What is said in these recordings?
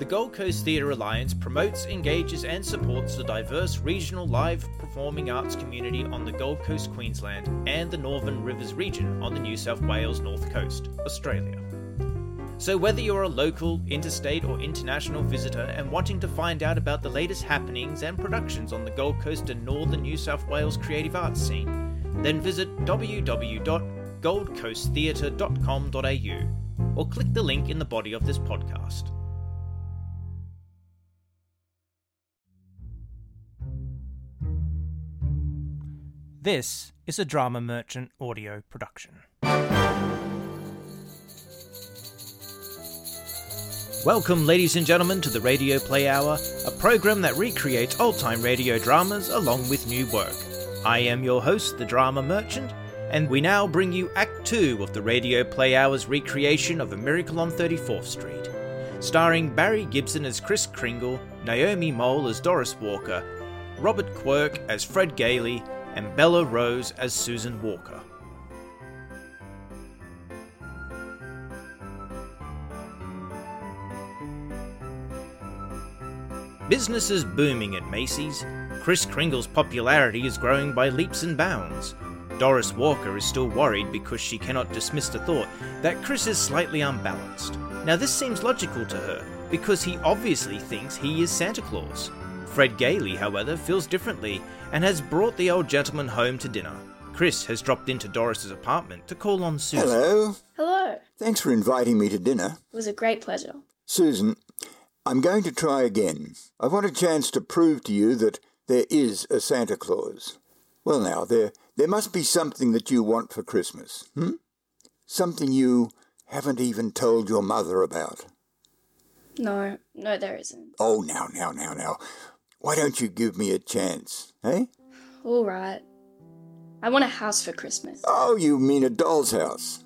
The Gold Coast Theatre Alliance promotes, engages, and supports the diverse regional live performing arts community on the Gold Coast, Queensland, and the Northern Rivers region on the New South Wales North Coast, Australia. So, whether you're a local, interstate, or international visitor and wanting to find out about the latest happenings and productions on the Gold Coast and Northern New South Wales creative arts scene, then visit www.goldcoasttheatre.com.au or click the link in the body of this podcast. This is a Drama Merchant audio production. Welcome, ladies and gentlemen, to the Radio Play Hour, a program that recreates old time radio dramas along with new work. I am your host, the Drama Merchant, and we now bring you Act 2 of the Radio Play Hour's recreation of A Miracle on 34th Street. Starring Barry Gibson as Kris Kringle, Naomi Mole as Doris Walker, Robert Quirk as Fred Gailey, and Bella Rose as Susan Walker. Business is booming at Macy's. Kris Kringle's popularity is growing by leaps and bounds. Doris Walker is still worried because she cannot dismiss the thought that Kris is slightly unbalanced. Now, this seems logical to her because he obviously thinks he is Santa Claus. Fred Gailey, however, feels differently and has brought the old gentleman home to dinner. Kris has dropped into Doris's apartment to call on Susan. Hello. Hello. Thanks for inviting me to dinner. It was a great pleasure. Susan, I'm going to try again. I want a chance to prove to you that there is a Santa Claus. Well, now, there, there must be something that you want for Christmas, hmm? Something you haven't even told your mother about. No, no, there isn't. Oh, now, now, now, now. Why don't you give me a chance, eh? All right. I want a house for Christmas. Oh, you mean a doll's house?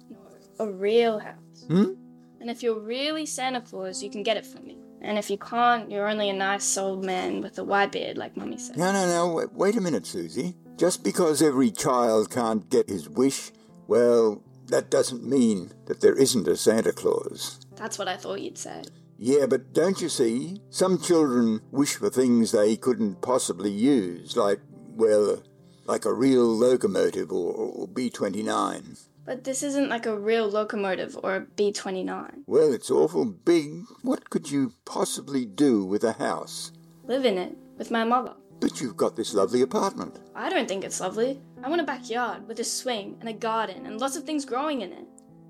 A real house. Hmm? And if you're really Santa Claus, you can get it for me. And if you can't, you're only a nice old man with a white beard, like Mummy said. No, no, no. Wait, wait a minute, Susie. Just because every child can't get his wish, well, that doesn't mean that there isn't a Santa Claus. That's what I thought you'd say. Yeah, but don't you see? Some children wish for things they couldn't possibly use, like, well, like a real locomotive or, or B 29. But this isn't like a real locomotive or a B 29. Well, it's awful big. What could you possibly do with a house? Live in it with my mother. But you've got this lovely apartment. I don't think it's lovely. I want a backyard with a swing and a garden and lots of things growing in it.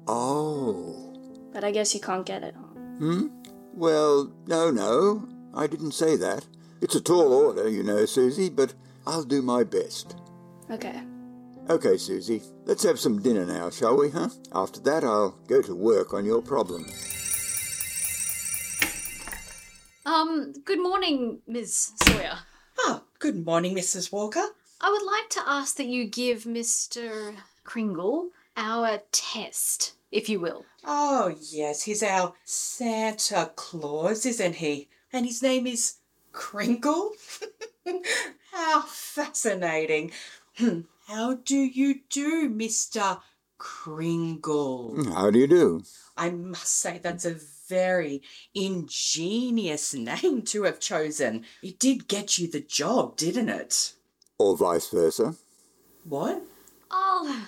Oh. But I guess you can't get it, huh? Hmm? Well, no, no. I didn't say that. It's a tall order, you know, Susie, but I'll do my best. Okay. Okay, Susie, let's have some dinner now, shall we, huh? After that, I'll go to work on your problem. Um, good morning, Ms. Sawyer. Oh, good morning, Mrs. Walker. I would like to ask that you give Mr. Kringle our test, if you will. Oh, yes, he's our Santa Claus, isn't he? And his name is Crinkle? How fascinating. Hmm, How do you do, Mr. Kringle? How do you do? I must say that's a very ingenious name to have chosen. It did get you the job, didn't it? Or vice versa. What? I'll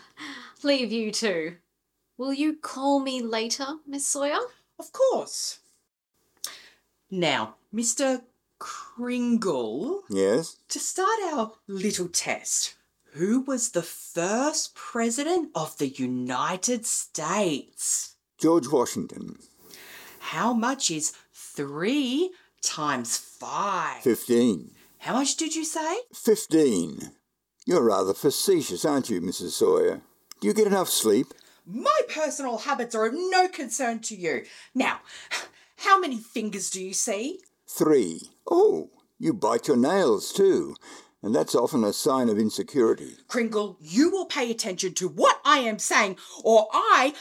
leave you two. Will you call me later, Miss Sawyer? Of course. Now, Mr. Kringle, Yes? to start our little test, who was the first president of the United States? George Washington. How much is three times five? Fifteen. How much did you say? Fifteen. You're rather facetious, aren't you, Mrs. Sawyer? Do you get enough sleep? My personal habits are of no concern to you. Now, how many fingers do you see? Three. Oh, you bite your nails too. And that's often a sign of insecurity. Kringle, you will pay attention to what I am saying, or I.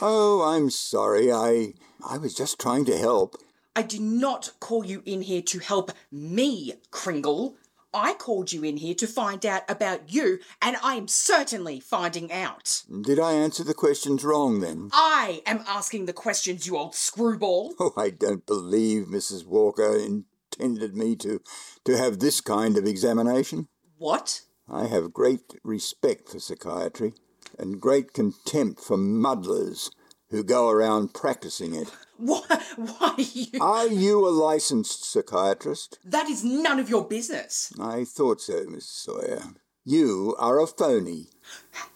Oh, I'm sorry. I I was just trying to help. I did not call you in here to help me, Kringle. I called you in here to find out about you, and I am certainly finding out. Did I answer the questions wrong then? I am asking the questions, you old screwball. Oh, I don't believe Mrs. Walker intended me to, to have this kind of examination. What? I have great respect for psychiatry and great contempt for muddlers who go around practicing it. Why? Why you? Are you a licensed psychiatrist? That is none of your business. I thought so, Miss Sawyer. You are a phony.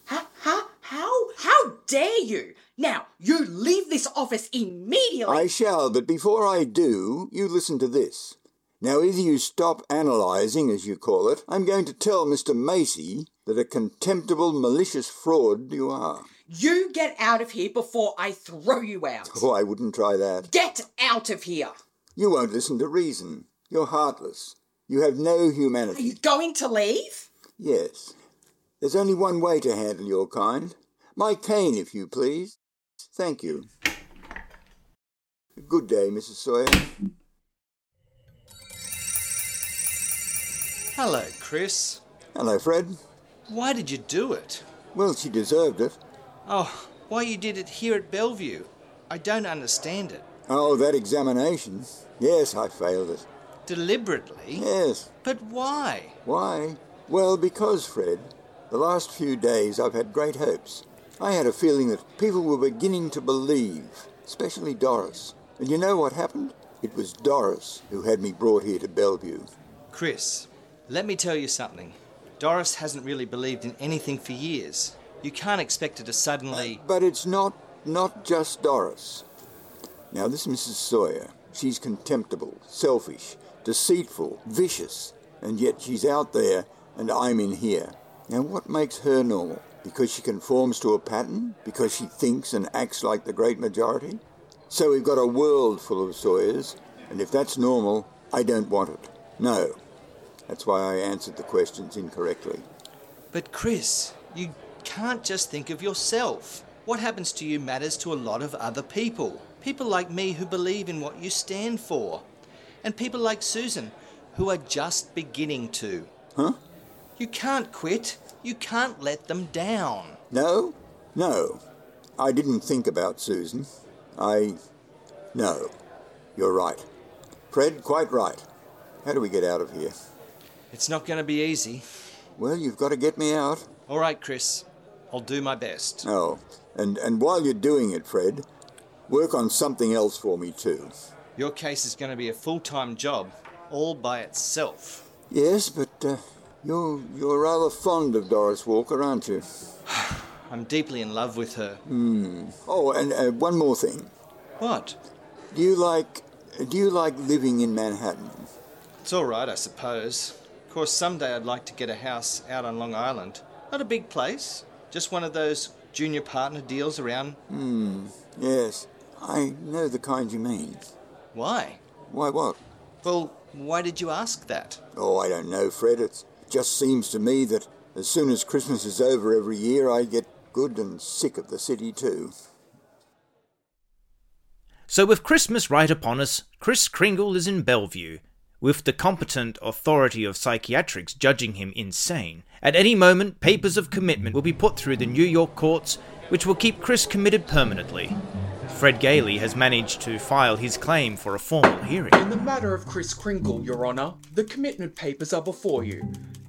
How? How? How? How dare you? Now, you leave this office immediately. I shall, but before I do, you listen to this. Now, either you stop analysing, as you call it, I'm going to tell Mr. Macy that a contemptible, malicious fraud you are. You get out of here before I throw you out. Oh, I wouldn't try that. Get out of here. You won't listen to reason. You're heartless. You have no humanity. Are you going to leave? Yes. There's only one way to handle your kind. My cane, if you please. Thank you. Good day, Mrs. Sawyer. Hello, Kris. Hello, Fred. Why did you do it? Well, she deserved it. Oh, why you did it here at Bellevue? I don't understand it. Oh, that examination. Yes, I failed it. Deliberately? Yes. But why? Why? Well, because, Fred, the last few days I've had great hopes. I had a feeling that people were beginning to believe, especially Doris. And you know what happened? It was Doris who had me brought here to Bellevue. Kris, let me tell you something. Doris hasn't really believed in anything for years. You can't expect her to suddenly. But it's not not just Doris. Now this Mrs. Sawyer, she's contemptible, selfish, deceitful, vicious, and yet she's out there and I'm in here. Now what makes her normal? Because she conforms to a pattern? Because she thinks and acts like the great majority? So we've got a world full of Sawyers, and if that's normal, I don't want it. No. That's why I answered the questions incorrectly. But, Kris, you can't just think of yourself. What happens to you matters to a lot of other people. People like me who believe in what you stand for. And people like Susan who are just beginning to. Huh? You can't quit. You can't let them down. No? No. I didn't think about Susan. I. No. You're right. Fred, quite right. How do we get out of here? It's not going to be easy. Well, you've got to get me out. All right, Kris. I'll do my best. Oh, and, and while you're doing it, Fred, work on something else for me too. Your case is going to be a full time job, all by itself. Yes, but uh, you're, you're rather fond of Doris Walker, aren't you? I'm deeply in love with her. Oh, and uh, one more thing. What? Do you like do you like living in Manhattan? It's all right, I suppose. Of course, someday I'd like to get a house out on Long Island. Not a big place, just one of those junior partner deals around. Hmm, yes, I know the kind you mean. Why? Why what? Well, why did you ask that? Oh, I don't know, Fred. It just seems to me that as soon as Christmas is over every year, I get good and sick of the city too. So, with Christmas right upon us, Kris Kringle is in Bellevue, with the competent authority of psychiatrics judging him insane. At any moment, papers of commitment will be put through the New York courts, which will keep Kris committed permanently. Fred Gailey has managed to file his claim for a formal hearing. In the matter of Kris Kringle, Your Honour, the commitment papers are before you.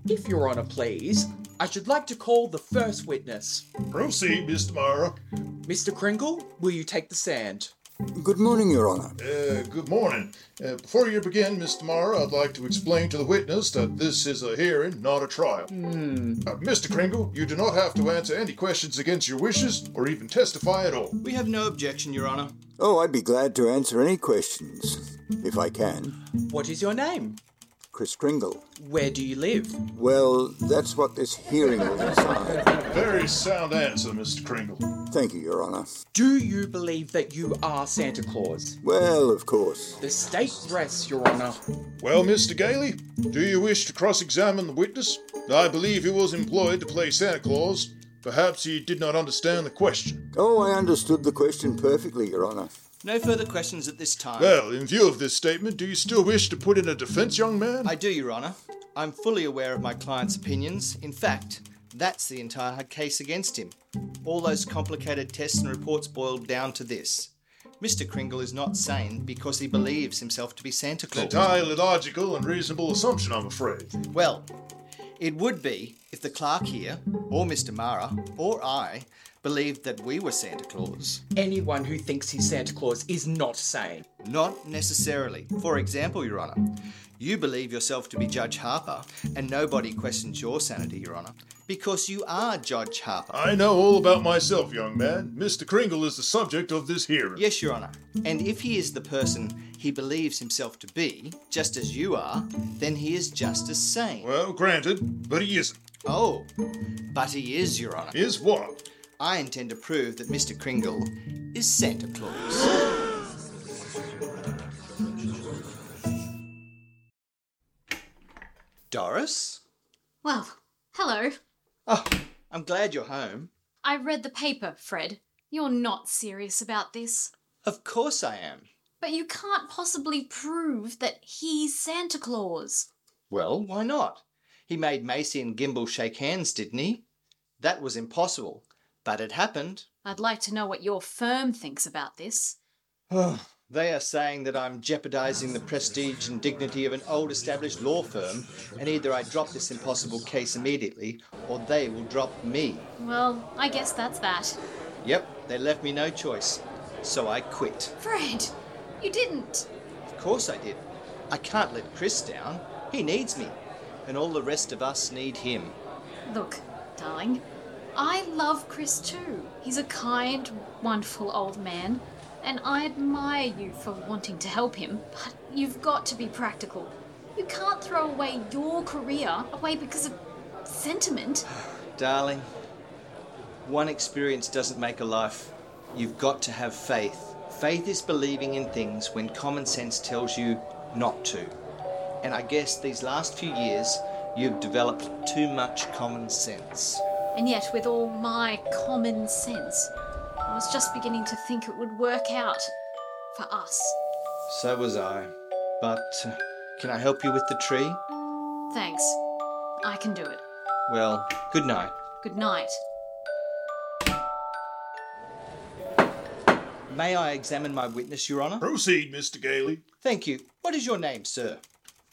If Your Honour please, I should like to call the first witness. Proceed, Mr. Mara. Mr. Kringle, will you take the stand? Good morning, Your Honour. Uh, good morning. Uh, before you begin, Mr. Mara, I'd like to explain to the witness that this is a hearing, not a trial. Uh, Mr. Kringle, you do not have to answer any questions against your wishes or even testify at all. We have no objection, Your Honour. Oh, I'd be glad to answer any questions, if I can. What is your name? Kris Kringle. Where do you live? Well, that's what this hearing will decide. Very sound answer, Mr. Kringle. Thank you, Your Honour. Do you believe that you are Santa Claus? Well, of course. The state rests, Your Honour. Well, Mr. Gailey, do you wish to cross examine the witness? I believe he was employed to play Santa Claus. Perhaps he did not understand the question. Oh, I understood the question perfectly, Your Honour. No further questions at this time. Well, in view of this statement, do you still wish to put in a defense, young man? I do, Your Honour. I'm fully aware of my client's opinions. In fact, that's the entire case against him. All those complicated tests and reports boiled down to this. Mr. Kringle is not sane because he believes himself to be Santa An Claus. entirely logical and reasonable assumption, I'm afraid. Well, it would be if the clerk here, or Mr. Mara, or I believed that we were Santa Claus. Anyone who thinks he's Santa Claus is not sane. Not necessarily. For example, Your Honour, you believe yourself to be Judge Harper, and nobody questions your sanity, Your Honour, because you are Judge Harper. I know all about myself, young man. Mr. Kringle is the subject of this hearing. Yes, Your Honour. And if he is the person he believes himself to be, just as you are, then he is just as sane. Well, granted, but he isn't. Oh, but he is, Your Honour. Is what? I intend to prove that Mr. Kringle is Santa Claus. Doris? Well, hello. Oh, I'm glad you're home. I read the paper, Fred. You're not serious about this. Of course I am. But you can't possibly prove that he's Santa Claus. Well, why not? He made Macy and Gimbel shake hands, didn't he? That was impossible, but it happened. I'd like to know what your firm thinks about this. They are saying that I'm jeopardizing the prestige and dignity of an old established law firm, and either I drop this impossible case immediately or they will drop me. Well, I guess that's that. Yep, they left me no choice. So I quit. Fred, you didn't. Of course I did. I can't let Kris down. He needs me. And all the rest of us need him. Look, darling, I love Kris too. He's a kind, wonderful old man, and I admire you for wanting to help him, but you've got to be practical. You can't throw away your career away because of sentiment. Darling, one experience doesn't make a life. You've got to have faith. Faith is believing in things when common sense tells you not to. And I guess these last few years, you've developed too much common sense. And yet, with all my common sense, I was just beginning to think it would work out for us. So was I. But uh, can I help you with the tree? Thanks. I can do it. Well, good night. Good night. May I examine my witness, Your Honour? Proceed, Mr. Gailey. Thank you. What is your name, sir?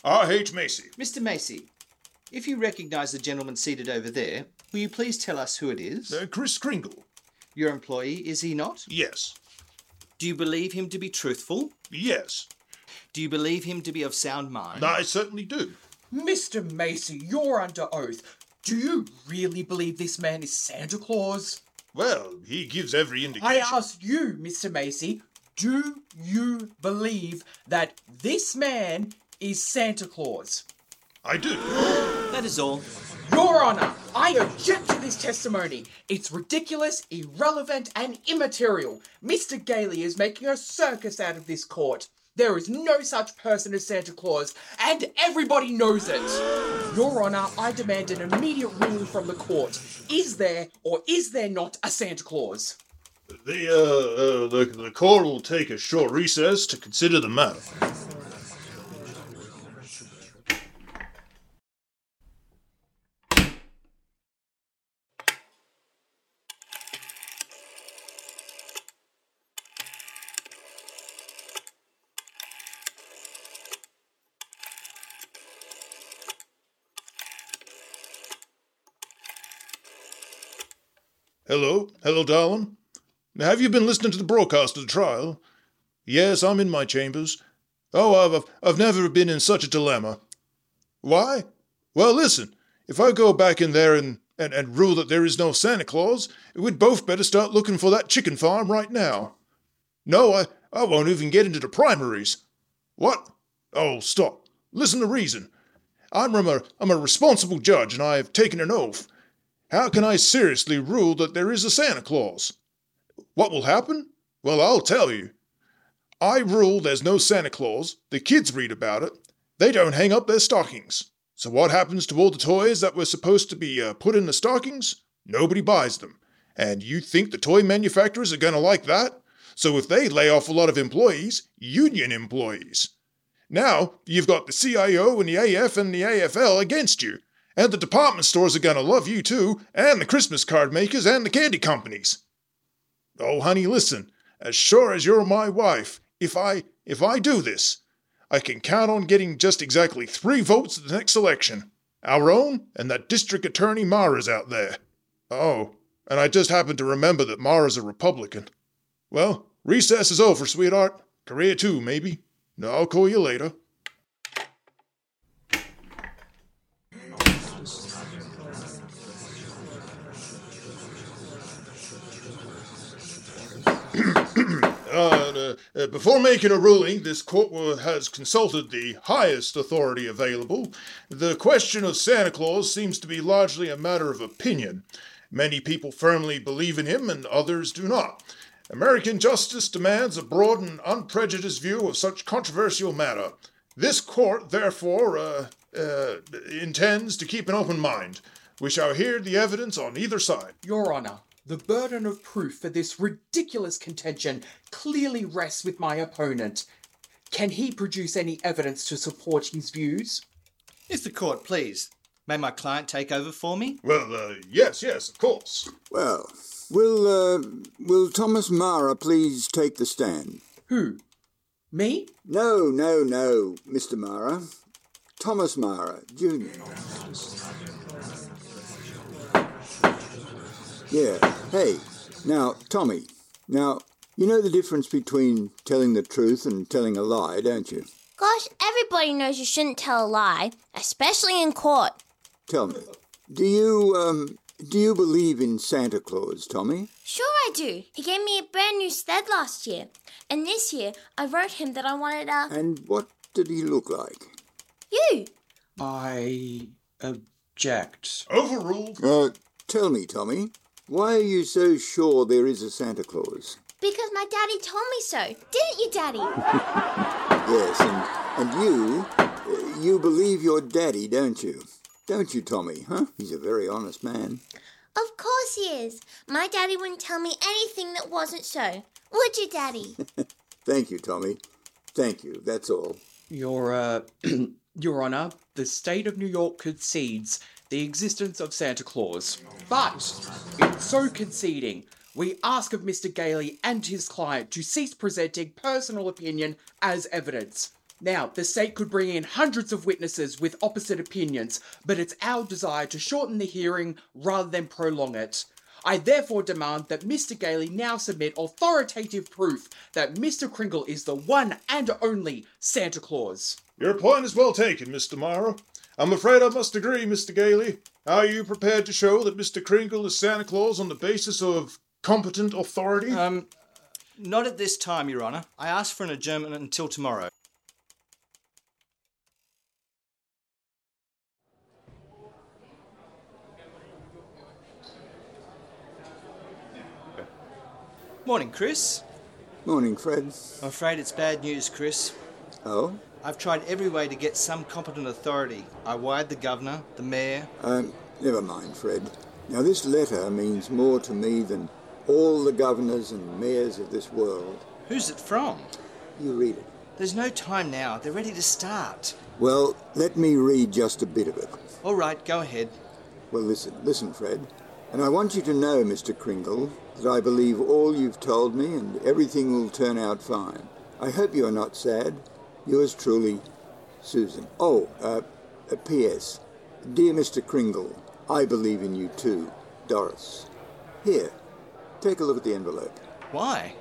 R.H. Macy. Mr. Macy, if you recognise the gentleman seated over there, will you please tell us who it is? Uh, Kris Kringle. Your employee, is he not? Yes. Do you believe him to be truthful? Yes. Do you believe him to be of sound mind? I certainly do. Mr. Macy, you're under oath. Do you really believe this man is Santa Claus? Well, he gives every indication. I ask you, Mr. Macy, do you believe that this man is Santa Claus? I do. That is all. Your Honor, I object to this testimony. It's ridiculous, irrelevant, and immaterial. Mr. Gailey is making a circus out of this court. There is no such person as Santa Claus, and everybody knows it. Your Honor, I demand an immediate ruling from the court. Is there or is there not a Santa Claus? The, uh, uh, the, the court will take a short recess to consider the matter. Hello, hello, darling. Have you been listening to the broadcast of the trial? Yes, I'm in my chambers. Oh, I've, I've, never been in such a dilemma. Why? Well, listen, if I go back in there and, and, and rule that there is no Santa Claus, we'd both better start looking for that chicken farm right now. No, I, I won't even get into the primaries. What? Oh, stop. Listen to reason. I'm a, I'm a responsible judge and I have taken an oath. How can I seriously rule that there is a Santa Claus? What will happen? Well, I'll tell you. I rule there's no Santa Claus. The kids read about it. They don't hang up their stockings. So what happens to all the toys that were supposed to be uh, put in the stockings? Nobody buys them. And you think the toy manufacturers are going to like that? So if they lay off a lot of employees, union employees, Now you've got the CIO and the AF and the AFL against you. And the department stores are going to love you too, and the Christmas card makers and the candy companies. Oh, honey, listen. As sure as you're my wife, if I if I do this, I can count on getting just exactly three votes at the next election. Our own and that district attorney Mara's out there. Oh, and I just happened to remember that Mara's a Republican. Well, recess is over, sweetheart. Korea too, maybe. I'll call you later. Uh, uh, before making a ruling, this court has consulted the highest authority available. The question of Santa Claus seems to be largely a matter of opinion. Many people firmly believe in him, and others do not. American justice demands a broad and unprejudiced view of such controversial matter. This court, therefore, uh, uh, intends to keep an open mind. We shall hear the evidence on either side. Your Honour, the burden of proof for this ridiculous contention clearly rests with my opponent. Can he produce any evidence to support his views? If the court please, may my client take over for me? Well, uh, yes, yes, of course. Well, will uh, will Thomas Mara please take the stand? Who? Me? No, no, no, Mr. Mara. Thomas Mara, Jr. Yeah. Hey, now, Tommy. Now, you know the difference between telling the truth and telling a lie, don't you? Gosh, everybody knows you shouldn't tell a lie, especially in court. Tell me, do you, um, do you believe in Santa Claus, Tommy? Sure, I do. He gave me a brand new sled last year. And this year, I wrote him that I wanted a. And what did he look like? You! I object. Overruled. Uh, tell me, Tommy, why are you so sure there is a Santa Claus? Because my daddy told me so. Didn't you, Daddy? Yes, and, and you, uh, you believe your daddy, don't you? Don't you, Tommy, huh? He's a very honest man. of course he is. My daddy wouldn't tell me anything that wasn't so. Would you, Daddy? Thank you, Tommy. Thank you, that's all. Your, uh, Your Honour, the state of New York concedes the existence of Santa Claus. But, in so conceding, we ask of Mr. Gailey and his client to cease presenting personal opinion as evidence. Now, the state could bring in hundreds of witnesses with opposite opinions, but it's our desire to shorten the hearing rather than prolong it. I therefore demand that Mr. Gailey now submit authoritative proof that Mr. Kringle is the one and only Santa Claus. Your point is well taken, Mr. Mara. I'm afraid I must agree, Mr. Gailey. Are you prepared to show that Mr. Kringle is Santa Claus on the basis of competent authority? Um, not at this time, Your Honour. I ask for an adjournment until tomorrow. Morning, Kris. Morning, Fred. I'm afraid it's bad news, Kris. Oh? I've tried every way to get some competent authority. I wired the governor, the mayor. Um, never mind, Fred. Now, this letter means more to me than all the governors and mayors of this world. Who's it from? You read it. There's no time now. They're ready to start. Well, let me read just a bit of it. All right, go ahead. Well, listen, listen, Fred. And I want you to know, Mr. Kringle, that I believe all you've told me and everything will turn out fine. I hope you're not sad. Yours truly, Susan. Oh, uh, uh, P.S. Dear Mr. Kringle, I believe in you too, Doris. Here, take a look at the envelope. Why?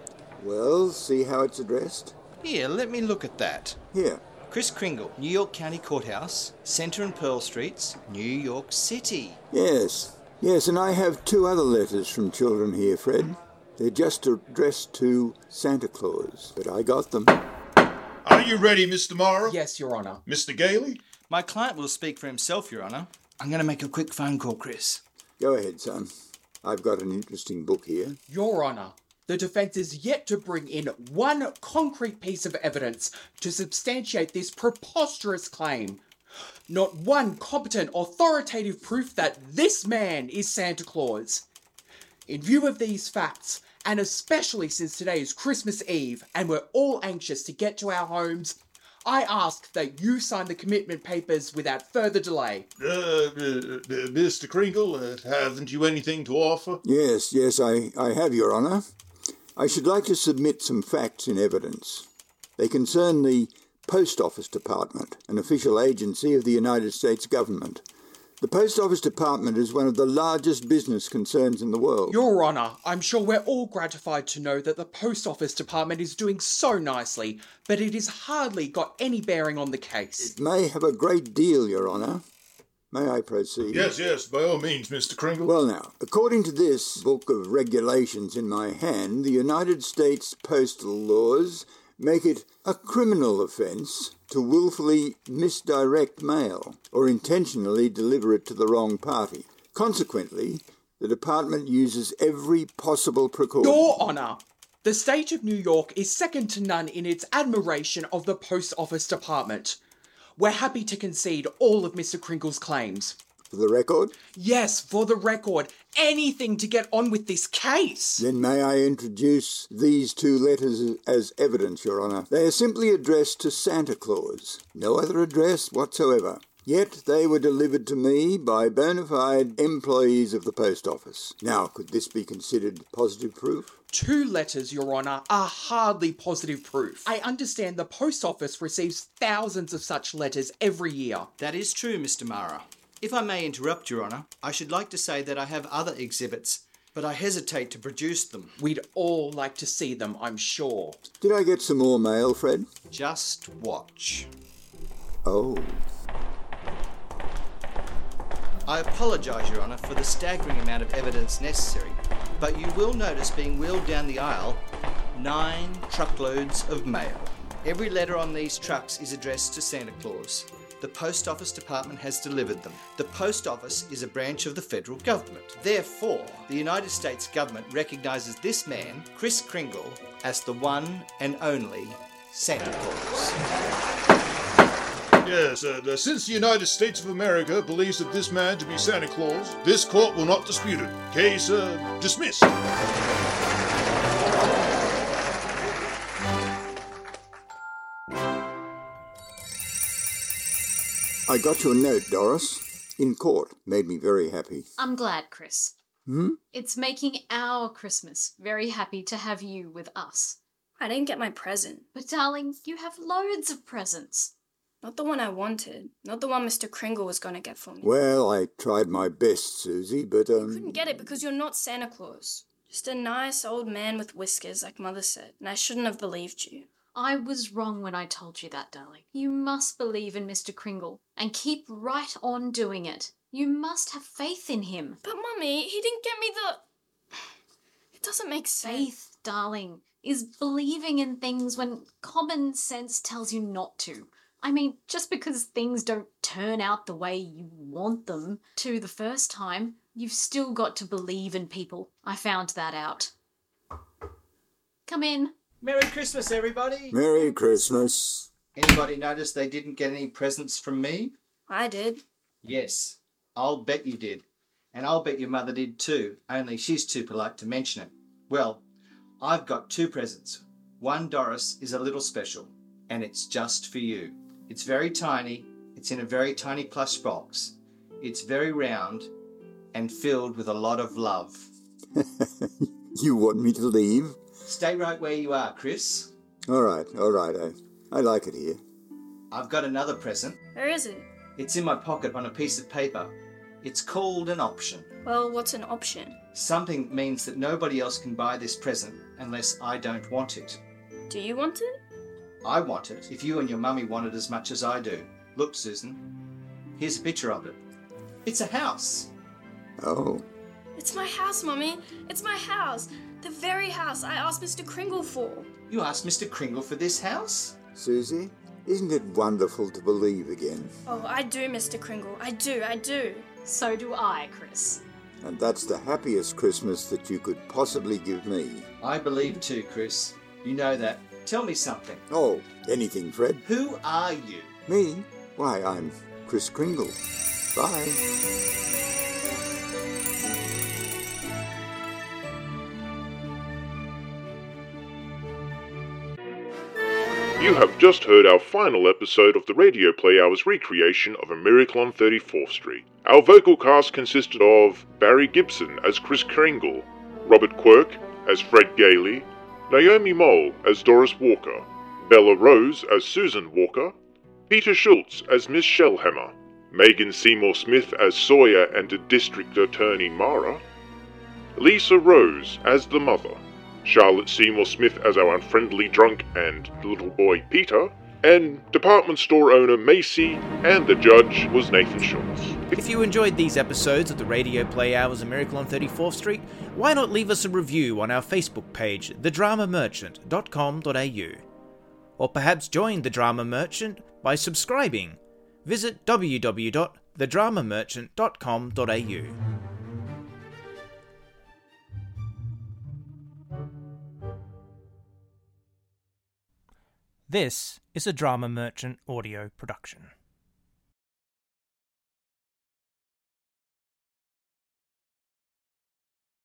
Well, see how it's addressed? Here, let me look at that. Here. Kris Kringle, New York County Courthouse, Center and Pearl Streets, New York City. Yes, yes, and I have two other letters from children here, Fred. They're just addressed to Santa Claus, but I got them. Are you ready, Mr. Mara? Yes, Your Honour. Mr. Gailey? My client will speak for himself, Your Honour. I'm going to make a quick phone call, Kris. Go ahead, son. I've got an interesting book here. Your Honour, the defence is yet to bring in one concrete piece of evidence to substantiate this preposterous claim. Not one competent, authoritative proof that this man is Santa Claus. In view of these facts, and especially since today is Christmas Eve and we're all anxious to get to our homes, I ask that you sign the commitment papers without further delay. Uh, uh, uh, Mr. Kringle, uh, haven't you anything to offer? Yes, yes, I, I have, Your Honour. I should like to submit some facts in evidence. They concern the Post Office Department, an official agency of the United States government. The Post Office Department is one of the largest business concerns in the world. Your Honour, I'm sure we're all gratified to know that the Post Office Department is doing so nicely, but it has hardly got any bearing on the case. It may have a great deal, Your Honour. May I proceed? Yes, yes, by all means, Mr. Kringle. Well, now, according to this book of regulations in my hand, the United States postal laws make it a criminal offence to willfully misdirect mail or intentionally deliver it to the wrong party. Consequently, the department uses every possible precaution. Your Honour, the state of New York is second to none in its admiration of the Post Office Department. We're happy to concede all of Mr. Kringle's claims. For the record, Yes, for the record, anything to get on with this case. then may I introduce these two letters as evidence, Your Honour. They are simply addressed to Santa Claus, no other address whatsoever. Yet they were delivered to me by bona fide employees of the post office. Now, could this be considered positive proof? Two letters, Your Honour, are hardly positive proof. I understand the post office receives thousands of such letters every year. That is true, Mr. Mara. If I may interrupt, Your Honour, I should like to say that I have other exhibits, but I hesitate to produce them. We'd all like to see them, I'm sure. Did I get some more mail, Fred? Just watch. Oh. I apologise, Your Honour, for the staggering amount of evidence necessary, but you will notice being wheeled down the aisle nine truckloads of mail. Every letter on these trucks is addressed to Santa Claus. The Post Office Department has delivered them. The Post Office is a branch of the federal government. Therefore, the United States government recognises this man, Kris Kringle, as the one and only Santa Claus. Yes, uh, since the United States of America believes that this man to be Santa Claus, this court will not dispute it. Case uh, dismissed. I got your note, Doris. In court. Made me very happy. I'm glad, Kris. Hmm? It's making our Christmas. Very happy to have you with us. I didn't get my present. But darling, you have loads of presents. Not the one I wanted. Not the one Mr. Kringle was going to get for me. Well, I tried my best, Susie, but, um. You couldn't get it because you're not Santa Claus. Just a nice old man with whiskers, like Mother said, and I shouldn't have believed you. I was wrong when I told you that, darling. You must believe in Mr. Kringle and keep right on doing it. You must have faith in him. But, Mummy, he didn't get me the. It doesn't make sense. Faith, darling, is believing in things when common sense tells you not to. I mean, just because things don't turn out the way you want them to the first time, you've still got to believe in people. I found that out. Come in. Merry Christmas, everybody! Merry Christmas. Anybody notice they didn't get any presents from me? I did. Yes, I'll bet you did. And I'll bet your mother did too, only she's too polite to mention it. Well, I've got two presents. One, Doris, is a little special, and it's just for you. It's very tiny, it's in a very tiny plush box. It's very round and filled with a lot of love. You want me to leave? Stay right where you are, Kris. All right, all right. I, I like it here. I've got another present. Where is it? It's in my pocket on a piece of paper. It's called an option. Well, what's an option? Something means that nobody else can buy this present unless I don't want it. Do you want it? I want it if you and your mummy want it as much as I do. Look, Susan. Here's a picture of it. It's a house. Oh, It's my house, Mummy. It's my house. The very house I asked Mr. Kringle for. You asked Mr. Kringle for this house? Susie, isn't it wonderful to believe again? Oh, I do, Mr. Kringle. I do, I do. So do I, Kris. And that's the happiest Christmas that you could possibly give me. I believe too, Kris. You know that. Tell me something. Oh, anything, Fred? Who are you? Me? Why, I'm Kris Kringle. Bye. You have just heard our final episode of the Radio Play Hour's recreation of A Miracle on 34th Street. Our vocal cast consisted of Barry Gibson as Kris Kringle, Robert Quirk as Fred Gailey, Naomi Mole as Doris Walker, Bella Rose as Susan Walker, Peta Schulz as Miss Shellhammer, Magen Seymour Smith as Sawyer and District Attorney Mara, Leisa Rose as the mother, Charlotte Seymour Smith as our unfriendly drunk and little boy Peter, and department store owner Macy, and the judge was Nathan Schulz. If you enjoyed these episodes of the Radio Play Hours A Miracle on 34th Street, why not leave us a review on our Facebook page, thedramamerchant.com.au? Or perhaps join The Drama Merchant by subscribing. Visit www.thedramamerchant.com.au. This is a Drama Merchant audio production.